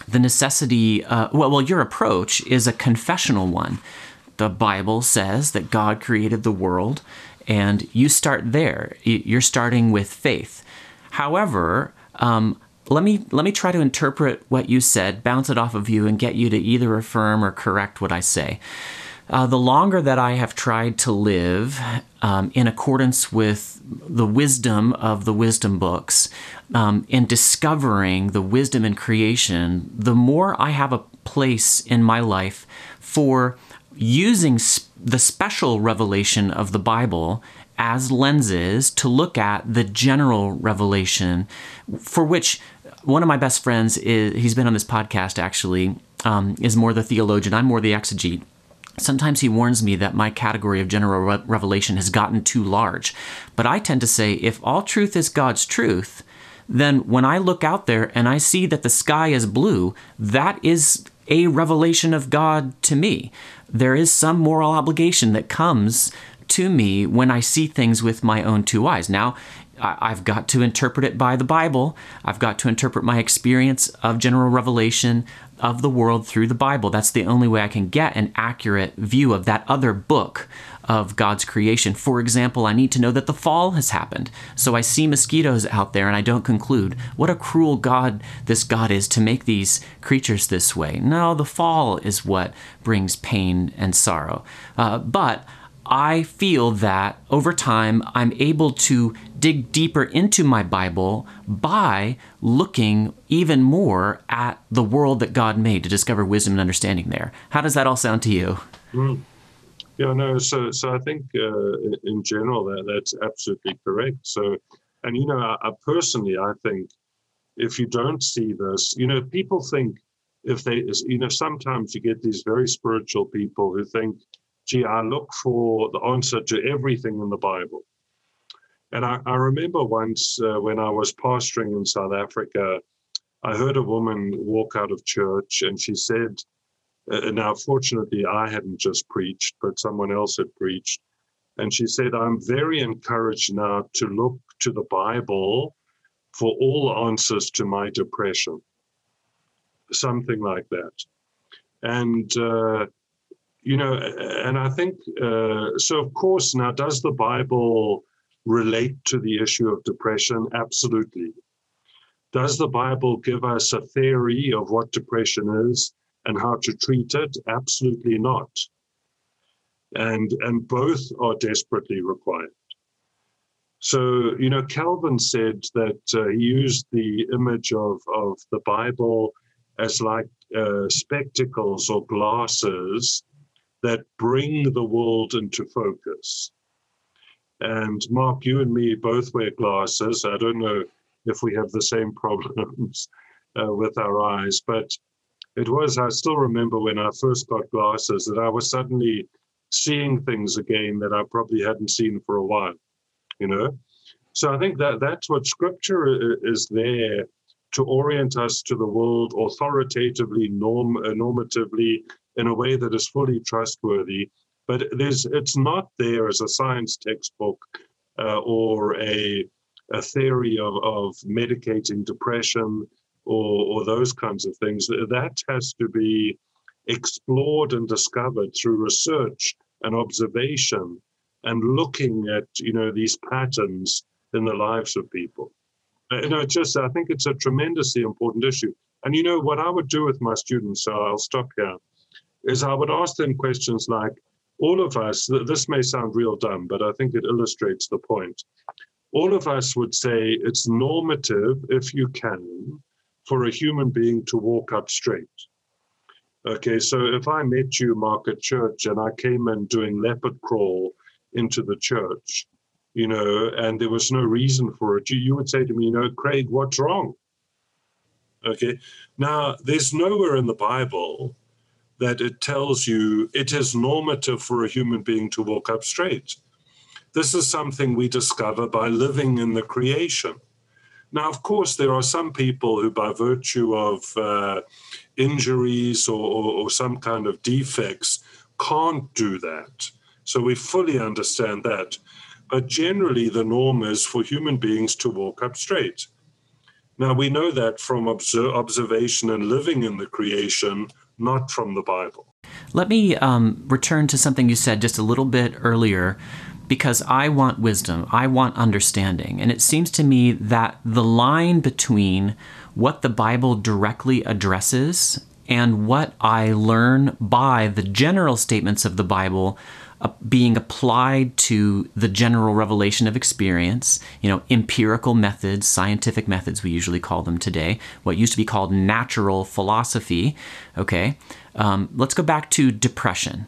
the necessity. Uh, well, well, your approach is a confessional one. The Bible says that God created the world, and you start there. You're starting with faith. However, um, let me let me try to interpret what you said, bounce it off of you, and get you to either affirm or correct what I say. Uh, the longer that I have tried to live um, in accordance with the wisdom of the wisdom books um, and discovering the wisdom in creation, the more I have a place in my life for using sp- the special revelation of the Bible as lenses to look at the general revelation, for which one of my best friends is, he's been on this podcast actually, um, is more the theologian. I'm more the exegete. Sometimes he warns me that my category of general re- revelation has gotten too large. But I tend to say if all truth is God's truth, then when I look out there and I see that the sky is blue, that is a revelation of God to me. There is some moral obligation that comes to me when I see things with my own two eyes. Now, I've got to interpret it by the Bible. I've got to interpret my experience of general revelation of the world through the Bible. That's the only way I can get an accurate view of that other book of God's creation. For example, I need to know that the fall has happened. So I see mosquitoes out there and I don't conclude, what a cruel God this God is to make these creatures this way. No, the fall is what brings pain and sorrow. Uh, but I feel that over time I'm able to dig deeper into my Bible by looking even more at the world that God made to discover wisdom and understanding there. How does that all sound to you? Mm. Yeah, no. So, so I think uh, in general that that's absolutely correct. So, and you know, I, I personally, I think if you don't see this, you know, people think if they, you know, sometimes you get these very spiritual people who think gee, I look for the answer to everything in the Bible. And I, I remember once uh, when I was pastoring in South Africa, I heard a woman walk out of church and she said, uh, now, fortunately, I hadn't just preached, but someone else had preached. And she said, I'm very encouraged now to look to the Bible for all answers to my depression. Something like that. And uh, you know, and I think uh, so. Of course, now does the Bible relate to the issue of depression? Absolutely. Does the Bible give us a theory of what depression is and how to treat it? Absolutely not. And and both are desperately required. So you know, Calvin said that uh, he used the image of of the Bible as like uh, spectacles or glasses that bring the world into focus. And Mark, you and me both wear glasses. I don't know if we have the same [LAUGHS] problems uh, with our eyes, but it was, I still remember when I first got glasses that I was suddenly seeing things again that I probably hadn't seen for a while, you know? So I think that that's what scripture is there to orient us to the world authoritatively, norm, uh, normatively, in a way that is fully trustworthy. But it's not there as a science textbook uh, or a, a theory of, of medicating depression or, or those kinds of things. That has to be explored and discovered through research and observation and looking at you know these patterns in the lives of people. Uh, you know, just I think it's a tremendously important issue. And you know what I would do with my students, so I'll stop here, is I would ask them questions like, all of us, this may sound real dumb, but I think it illustrates the point. All of us would say it's normative, if you can, for a human being to walk up straight. Okay, so if I met you, Mark, at church, and I came in doing leopard crawl into the church, you know, and there was no reason for it, you, you would say to me, you know, Craig, what's wrong? Okay, now there's nowhere in the Bible that it tells you it is normative for a human being to walk up straight. This is something we discover by living in the creation. Now, of course, there are some people who, by virtue of uh, injuries or, or, or some kind of defects, can't do that. So we fully understand that. But generally, the norm is for human beings to walk up straight. Now, we know that from observation and living in the creation not from the Bible. Let me um, return to something you said just a little bit earlier because I want wisdom, I want understanding. And it seems to me that the line between what the Bible directly addresses and what I learn by the general statements of the Bible being applied to the general revelation of experience, you know, empirical methods, scientific methods, we usually call them today, what used to be called natural philosophy. Okay, um, let's go back to depression.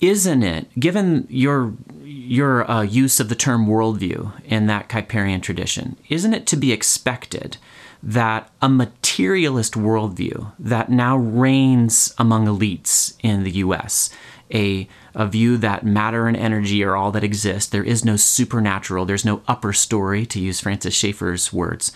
Isn't it, given your your uh, use of the term worldview in that Kuyperian tradition, isn't it to be expected that a materialist worldview that now reigns among elites in the U.S a, a view that matter and energy are all that exist. There is no supernatural. There's no upper story, to use Francis Schaeffer's words.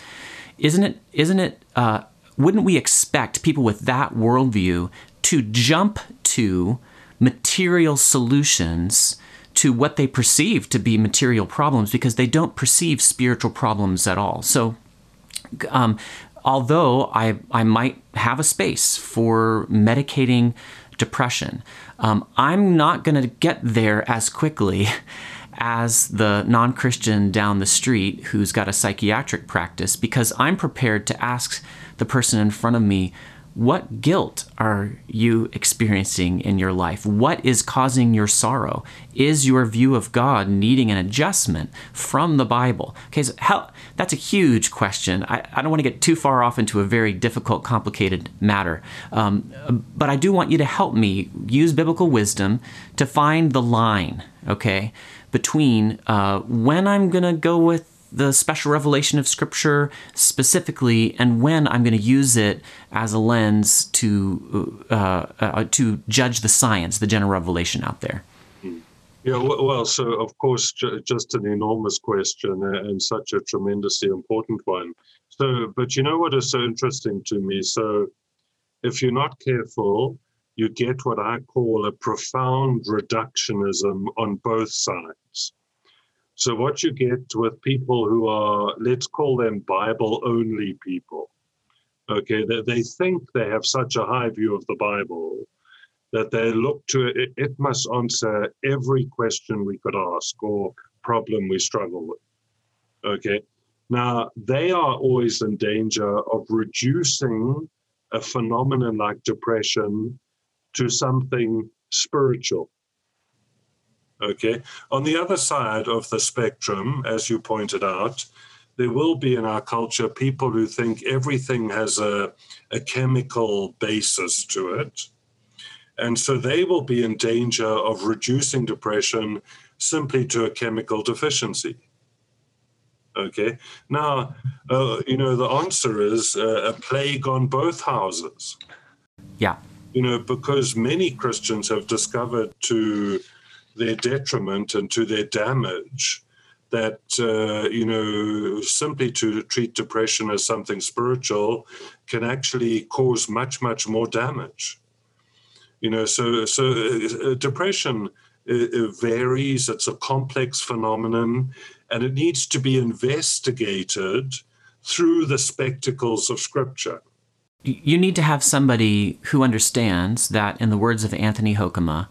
Isn't it? Isn't it? Uh, wouldn't we expect people with that worldview to jump to material solutions to what they perceive to be material problems because they don't perceive spiritual problems at all. So, um, although I, I might have a space for medicating depression, um, I'm not going to get there as quickly as the non Christian down the street who's got a psychiatric practice because I'm prepared to ask the person in front of me what guilt are you experiencing in your life? What is causing your sorrow? Is your view of God needing an adjustment from the Bible? Okay, so how, that's a huge question. I, I don't want to get too far off into a very difficult, complicated matter. Um, but I do want you to help me use biblical wisdom to find the line, okay, between uh, when I'm going to go with the special revelation of Scripture specifically, and when I'm going to use it as a lens to uh, uh, to judge the science, the general revelation out there. Yeah, well, so of course, just an enormous question and such a tremendously important one. So, but you know what is so interesting to me? So, if you're not careful, you get what I call a profound reductionism on both sides. So, what you get with people who are, let's call them Bible only people, okay, they, they think they have such a high view of the Bible that they look to it, it must answer every question we could ask or problem we struggle with. Okay. Now, they are always in danger of reducing a phenomenon like depression to something spiritual. Okay. On the other side of the spectrum, as you pointed out, there will be in our culture people who think everything has a, a chemical basis to it. And so they will be in danger of reducing depression simply to a chemical deficiency. Okay. Now, uh, you know, the answer is uh, a plague on both houses. Yeah. You know, because many Christians have discovered to their detriment and to their damage that uh, you know simply to treat depression as something spiritual can actually cause much much more damage. You know so so uh, depression uh, varies. It's a complex phenomenon and it needs to be investigated through the spectacles of scripture. You need to have somebody who understands that in the words of anthony hoekema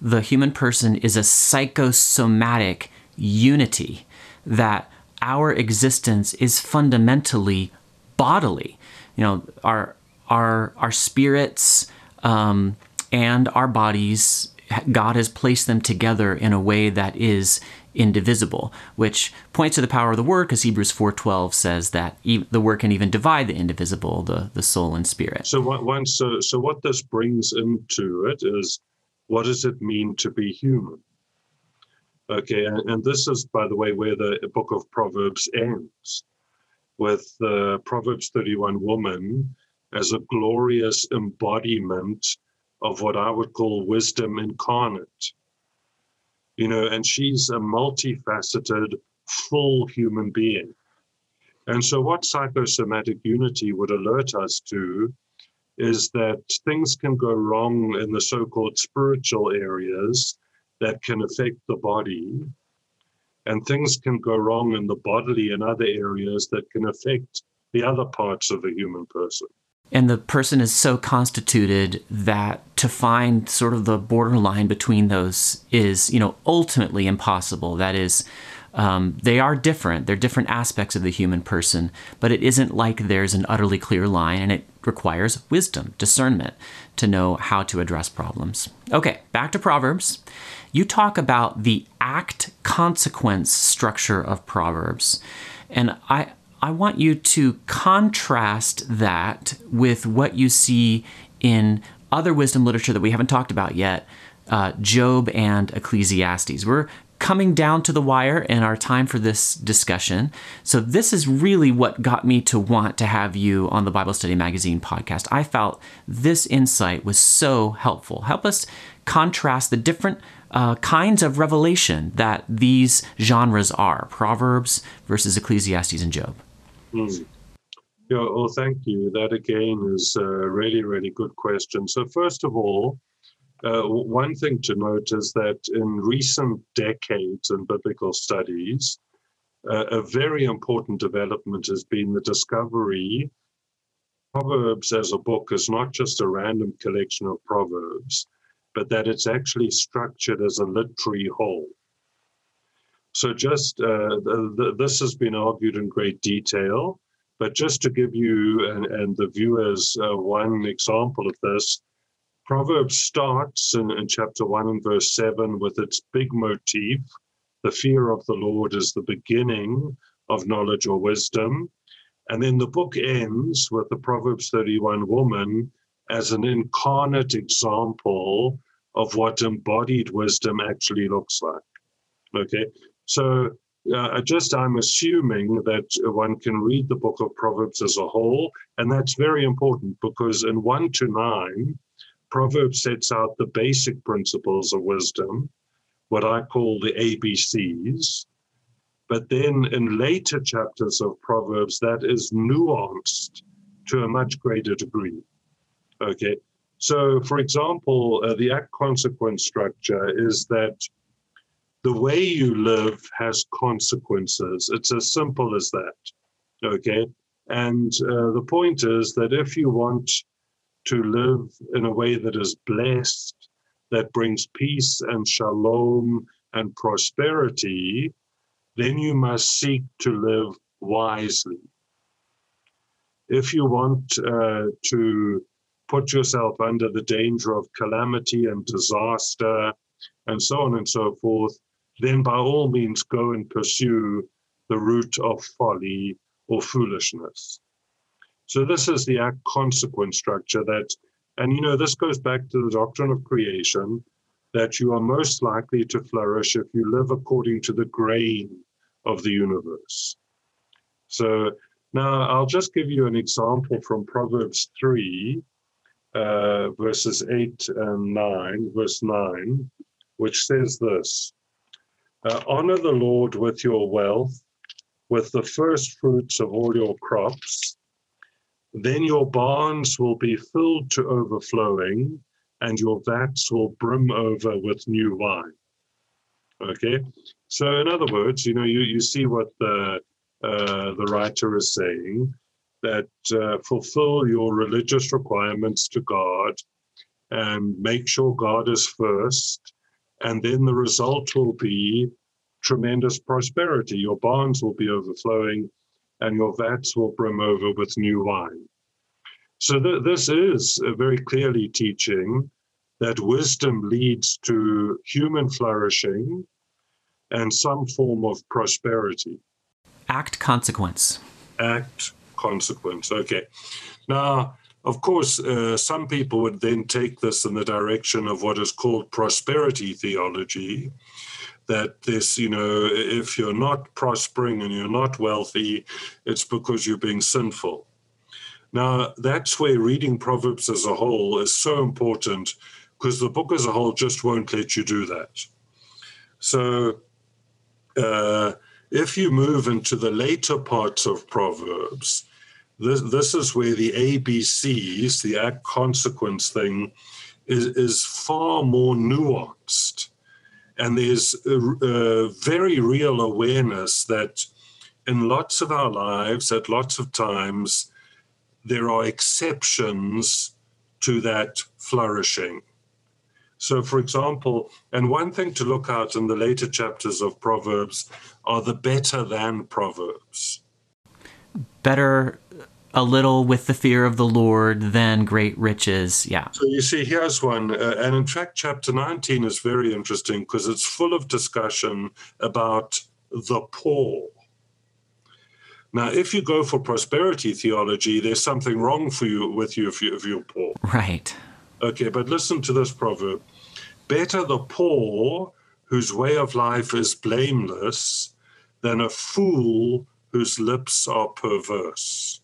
the human person is a psychosomatic unity, that our existence is fundamentally bodily. You know, our our our spirits um, and our bodies, God has placed them together in a way that is indivisible, which points to the power of the word, because Hebrews 4.12 says that the word can even divide the indivisible, the, the soul and spirit. So, one, so, so what this brings into it is what does it mean to be human? Okay, and, and this is, by the way, where the book of Proverbs ends with the Proverbs 31 woman as a glorious embodiment of what I would call wisdom incarnate. You know, and she's a multifaceted, full human being. And so, what psychosomatic unity would alert us to is that things can go wrong in the so called spiritual areas that can affect the body, and things can go wrong in the bodily and other areas that can affect the other parts of the human person. And the person is so constituted that to find sort of the borderline between those is, you know, ultimately impossible. That is, um, they are different. They're different aspects of the human person, but it isn't like there's an utterly clear line, and it requires wisdom, discernment to know how to address problems. Okay, back to Proverbs. You talk about the act consequence structure of Proverbs, and I, I want you to contrast that with what you see in other wisdom literature that we haven't talked about yet. Uh, Job and Ecclesiastes. We're coming down to the wire in our time for this discussion. So, this is really what got me to want to have you on the Bible Study Magazine podcast. I felt this insight was so helpful. Help us contrast the different uh, kinds of revelation that these genres are Proverbs versus Ecclesiastes and Job. Mm. Yeah, well, thank you. That again is a really, really good question. So, first of all, Uh, one thing to note is that in recent decades in biblical studies, uh, a very important development has been the discovery Proverbs as a book is not just a random collection of proverbs, but that it's actually structured as a literary whole. So, just uh, the, the, this has been argued in great detail, but just to give you and, and the viewers uh, one example of this, Proverbs starts in, in chapter 1 and verse 7 with its big motif the fear of the Lord is the beginning of knowledge or wisdom. And then the book ends with the Proverbs 31 woman as an incarnate example of what embodied wisdom actually looks like. Okay, so uh, just I'm assuming that one can read the book of Proverbs as a whole, and that's very important because in 1 to 9, Proverbs sets out the basic principles of wisdom, what I call the ABCs. But then in later chapters of Proverbs, that is nuanced to a much greater degree. Okay. So, for example, uh, the act consequence structure is that the way you live has consequences. It's as simple as that. Okay. And uh, the point is that if you want to live in a way that is blessed, that brings peace and shalom and prosperity, then you must seek to live wisely. If you want uh, to put yourself under the danger of calamity and disaster and so on and so forth, then by all means go and pursue the route of folly or foolishness. So this is the act consequence structure that and you know, this goes back to the doctrine of creation that you are most likely to flourish if you live according to the grain of the universe. So now I'll just give you an example from Proverbs 3, uh, verses 8 and 9, verse 9, which says this uh, Honor the Lord with your wealth, with the first fruits of all your crops then your barns will be filled to overflowing, and your vats will brim over with new wine. Okay, so in other words, you know, you, you see what the uh, the writer is saying that uh, fulfill your religious requirements to God and make sure God is first, and then the result will be tremendous prosperity. Your barns will be overflowing, and your vats will brim over with new wine. So th- this is very clearly teaching that wisdom leads to human flourishing and some form of prosperity. Act consequence. Act consequence. Okay. Now, of course, uh, some people would then take this in the direction of what is called prosperity theology, that this, you know, if you're not prospering and you're not wealthy, it's because you're being sinful. Now, that's where reading Proverbs as a whole is so important because the book as a whole just won't let you do that. So, uh, if you move into the later parts of Proverbs, this, this is where the ABCs, the act consequence thing, is, is far more nuanced and there's a, a very real awareness that in lots of our lives, at lots of times, there are exceptions to that flourishing. So, for example, and one thing to look out in the later chapters of Proverbs are the better than Proverbs. Better a little with the fear of the Lord than great riches. Yeah. So you see, here's one. Uh, and in fact, chapter 19 is very interesting because it's full of discussion about the poor. Now, if you go for prosperity theology, there's something wrong for you with you if, you if you're poor. Right. Okay, but listen to this proverb Better the poor whose way of life is blameless than a fool whose lips are perverse.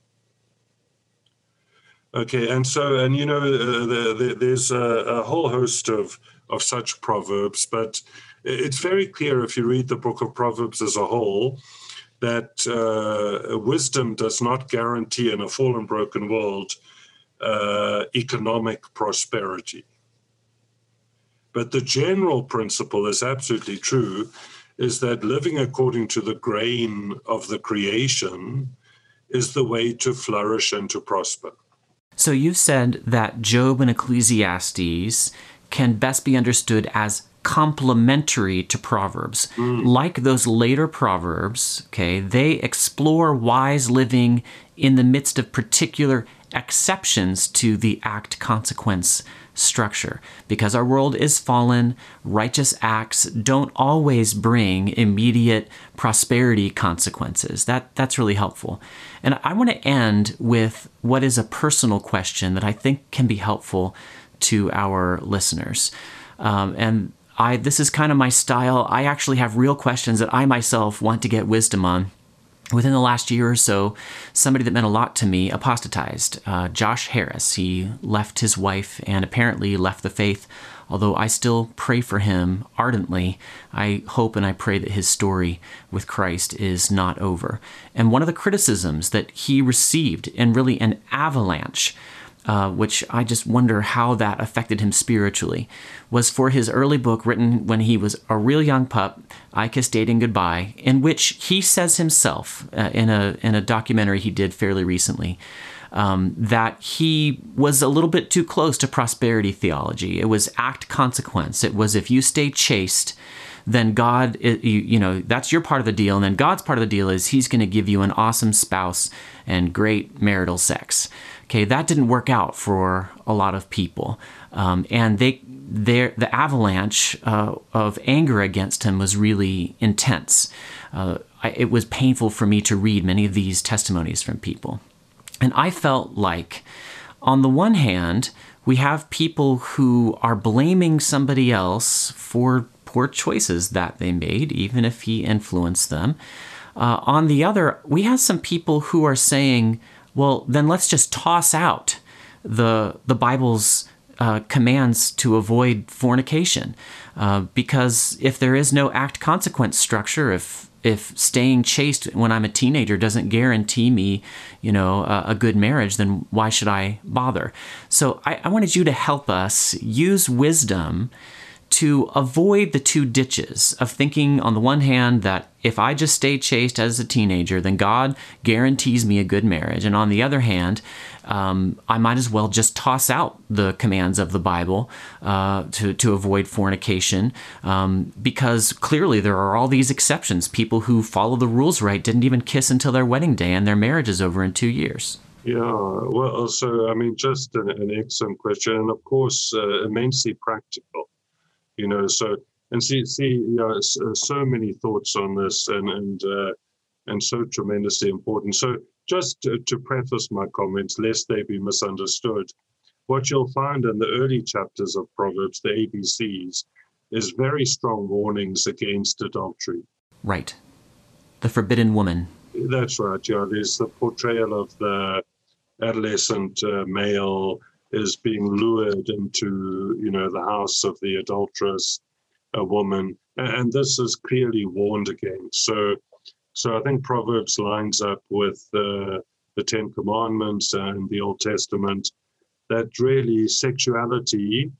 Okay, and so, and you know, uh, the, the, there's a, a, whole host of, of such proverbs, but it's very clear if you read the book of Proverbs as a whole that uh, wisdom does not guarantee in a fallen, broken world uh, economic prosperity. But the general principle is absolutely true is that living according to the grain of the creation is the way to flourish and to prosper. So you've said that Job and Ecclesiastes can best be understood as complementary to Proverbs. Mm. Like those later Proverbs, okay, they explore wise living in the midst of particular exceptions to the act consequence structure. Because our world is fallen, righteous acts don't always bring immediate prosperity consequences. That, that's really helpful. And I want to end with what is a personal question that I think can be helpful to our listeners. Um, and I, this is kind of my style. I actually have real questions that I myself want to get wisdom on within the last year or so, somebody that meant a lot to me apostatized. Uh, Josh Harris. He left his wife and apparently left the faith. Although I still pray for him ardently, I hope and I pray that his story with Christ is not over. And one of the criticisms that he received, and really an avalanche uh, which I just wonder how that affected him spiritually, was for his early book written when he was a real young pup, I Kissed Dating Goodbye, in which he says himself uh, in, a, in a documentary he did fairly recently. Um, that he was a little bit too close to prosperity theology. It was act consequence. It was if you stay chaste, then God, you, you know, that's your part of the deal. And then God's part of the deal is He's going to give you an awesome spouse and great marital sex. Okay, that didn't work out for a lot of people, um, and they the avalanche uh, of anger against him was really intense. Uh, I, it was painful for me to read many of these testimonies from people, and I felt like, on the one hand, we have people who are blaming somebody else for poor choices that they made, even if he influenced them. Uh, on the other, we have some people who are saying well, then let's just toss out the the Bible's uh, commands to avoid fornication, uh, because if there is no act consequence structure, if if staying chaste when I'm a teenager doesn't guarantee me, you know, a, a good marriage, then why should I bother? So I, I wanted you to help us use wisdom to avoid the two ditches of thinking, on the one hand, that if I just stay chaste as a teenager, then God guarantees me a good marriage. And on the other hand, um, I might as well just toss out the commands of the Bible uh, to, to avoid fornication um, because clearly there are all these exceptions. People who follow the rules right didn't even kiss until their wedding day, and their marriage is over in two years. Yeah, well, so I mean, just an, an excellent question, and of course, uh, immensely practical you know. So and see, see, you know, uh, so many thoughts on this, and and uh, and so tremendously important. So just to, to preface my comments, lest they be misunderstood, what you'll find in the early chapters of Proverbs, the ABCs, is very strong warnings against adultery. Right. The forbidden woman. That's right. Yeah, there's the portrayal of the adolescent uh, male is being lured into, you know, the house of the adulteress, a woman, and this is clearly warned against. So, so I think Proverbs lines up with uh, the Ten Commandments and the Old Testament. That really sexuality,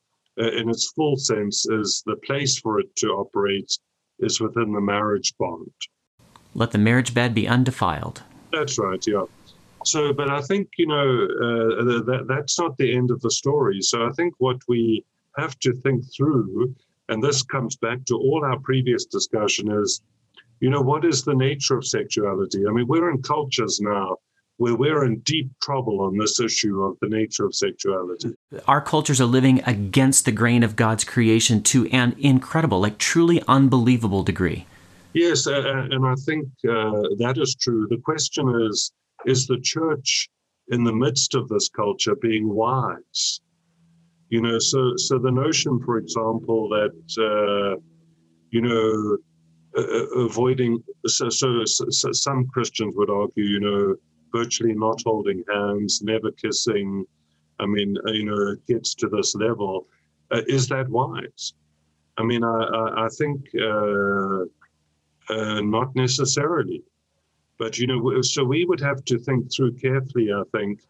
uh, in its full sense, is the place for it to operate is within the marriage bond. Let the marriage bed be undefiled. That's right. Yeah. So, but I think you know uh, that that's not the end of the story. So, I think what we have to think through, and this comes back to all our previous discussion, is you know what is the nature of sexuality? I mean, we're in cultures now where we're in deep trouble on this issue of the nature of sexuality. Our cultures are living against the grain of God's creation to an incredible, like truly unbelievable degree. Yes, uh, and I think uh, that is true. The question is is the church in the midst of this culture being wise? You know, so so the notion, for example, that uh, you know, uh, avoiding so, so, so some Christians would argue, you know, virtually not holding hands, never kissing. I mean, uh, you know, it gets to this level. Uh, is that wise? I mean, I, I, I think uh, uh, not necessarily. But you know, so we would have to think through carefully. I think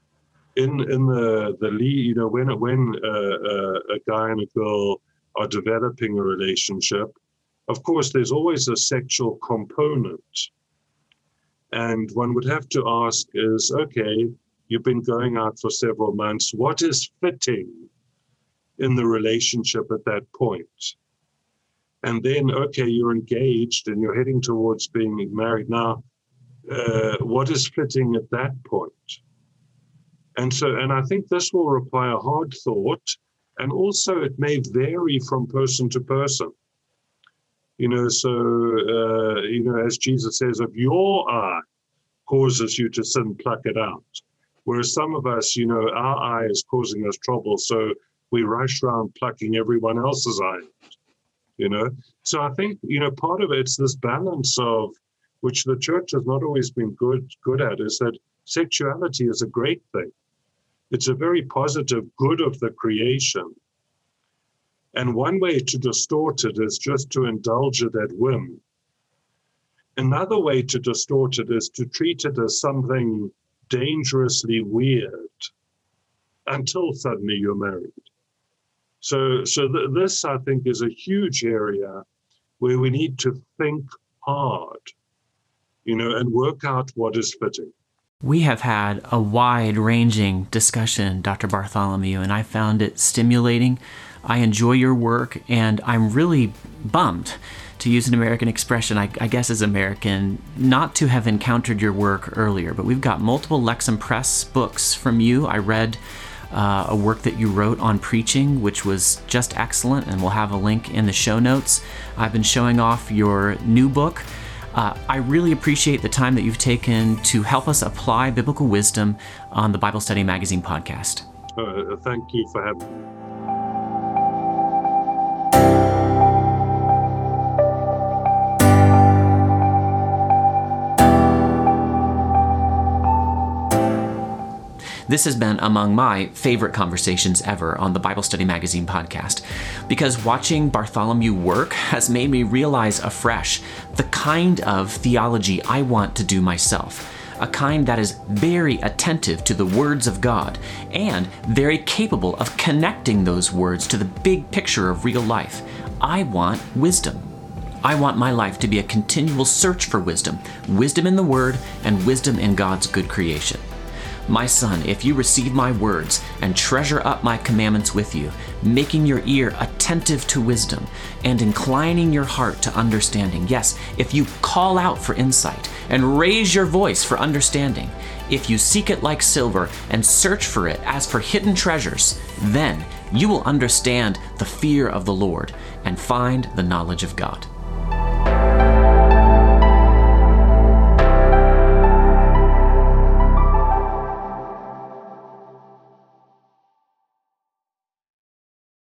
in in the the lead, you know, when when uh, uh, a guy and a girl are developing a relationship, of course, there's always a sexual component. And one would have to ask is okay, you've been going out for several months. What is fitting in the relationship at that point? And then, okay, you're engaged and you're heading towards being married. Now, uh, what is fitting at that point? And so, and I think this will require hard thought, and also it may vary from person to person. You know, so, uh, you know, as Jesus says, if your eye causes you to sin, pluck it out. Whereas some of us, you know, our eye is causing us trouble, so we rush around plucking everyone else's eye you know so i think you know part of it's this balance of which the church has not always been good good at is that sexuality is a great thing. It's a very positive good of the creation. And one way to distort it is just to indulge it at whim. Another way to distort it is to treat it as something dangerously weird until suddenly you're married. So, so th- this I think is a huge area where we need to think hard, you know, and work out what is fitting. We have had a wide ranging discussion, Dr. Bartholomew, and I found it stimulating. I enjoy your work, and I'm really bummed, to use an American expression, I, I, guess as American, not to have encountered your work earlier. But we've got multiple Lexham Press books from you. I read uh, a work that you wrote on preaching, which was just excellent, and we'll have a link in the show notes. I've been showing off your new book. Uh, I really appreciate the time that you've taken to help us apply biblical wisdom on the Bible Study Magazine podcast. Uh, thank you for having me. This has been among my favorite conversations ever on the Bible Study Magazine podcast because watching Bartholomew work has made me realize afresh the kind of theology I want to do myself a kind that is very attentive to the words of God and very capable of connecting those words to the big picture of real life. I want wisdom. I want my life to be a continual search for wisdom, wisdom in the Word, and wisdom in God's good creation. My son, if you receive my words and treasure up my commandments with you, making your ear attentive to wisdom and inclining your heart to understanding, yes, if you call out for insight and raise your voice for understanding, if you seek it like silver and search for it as for hidden treasures, then you will understand the fear of the Lord and find the knowledge of God.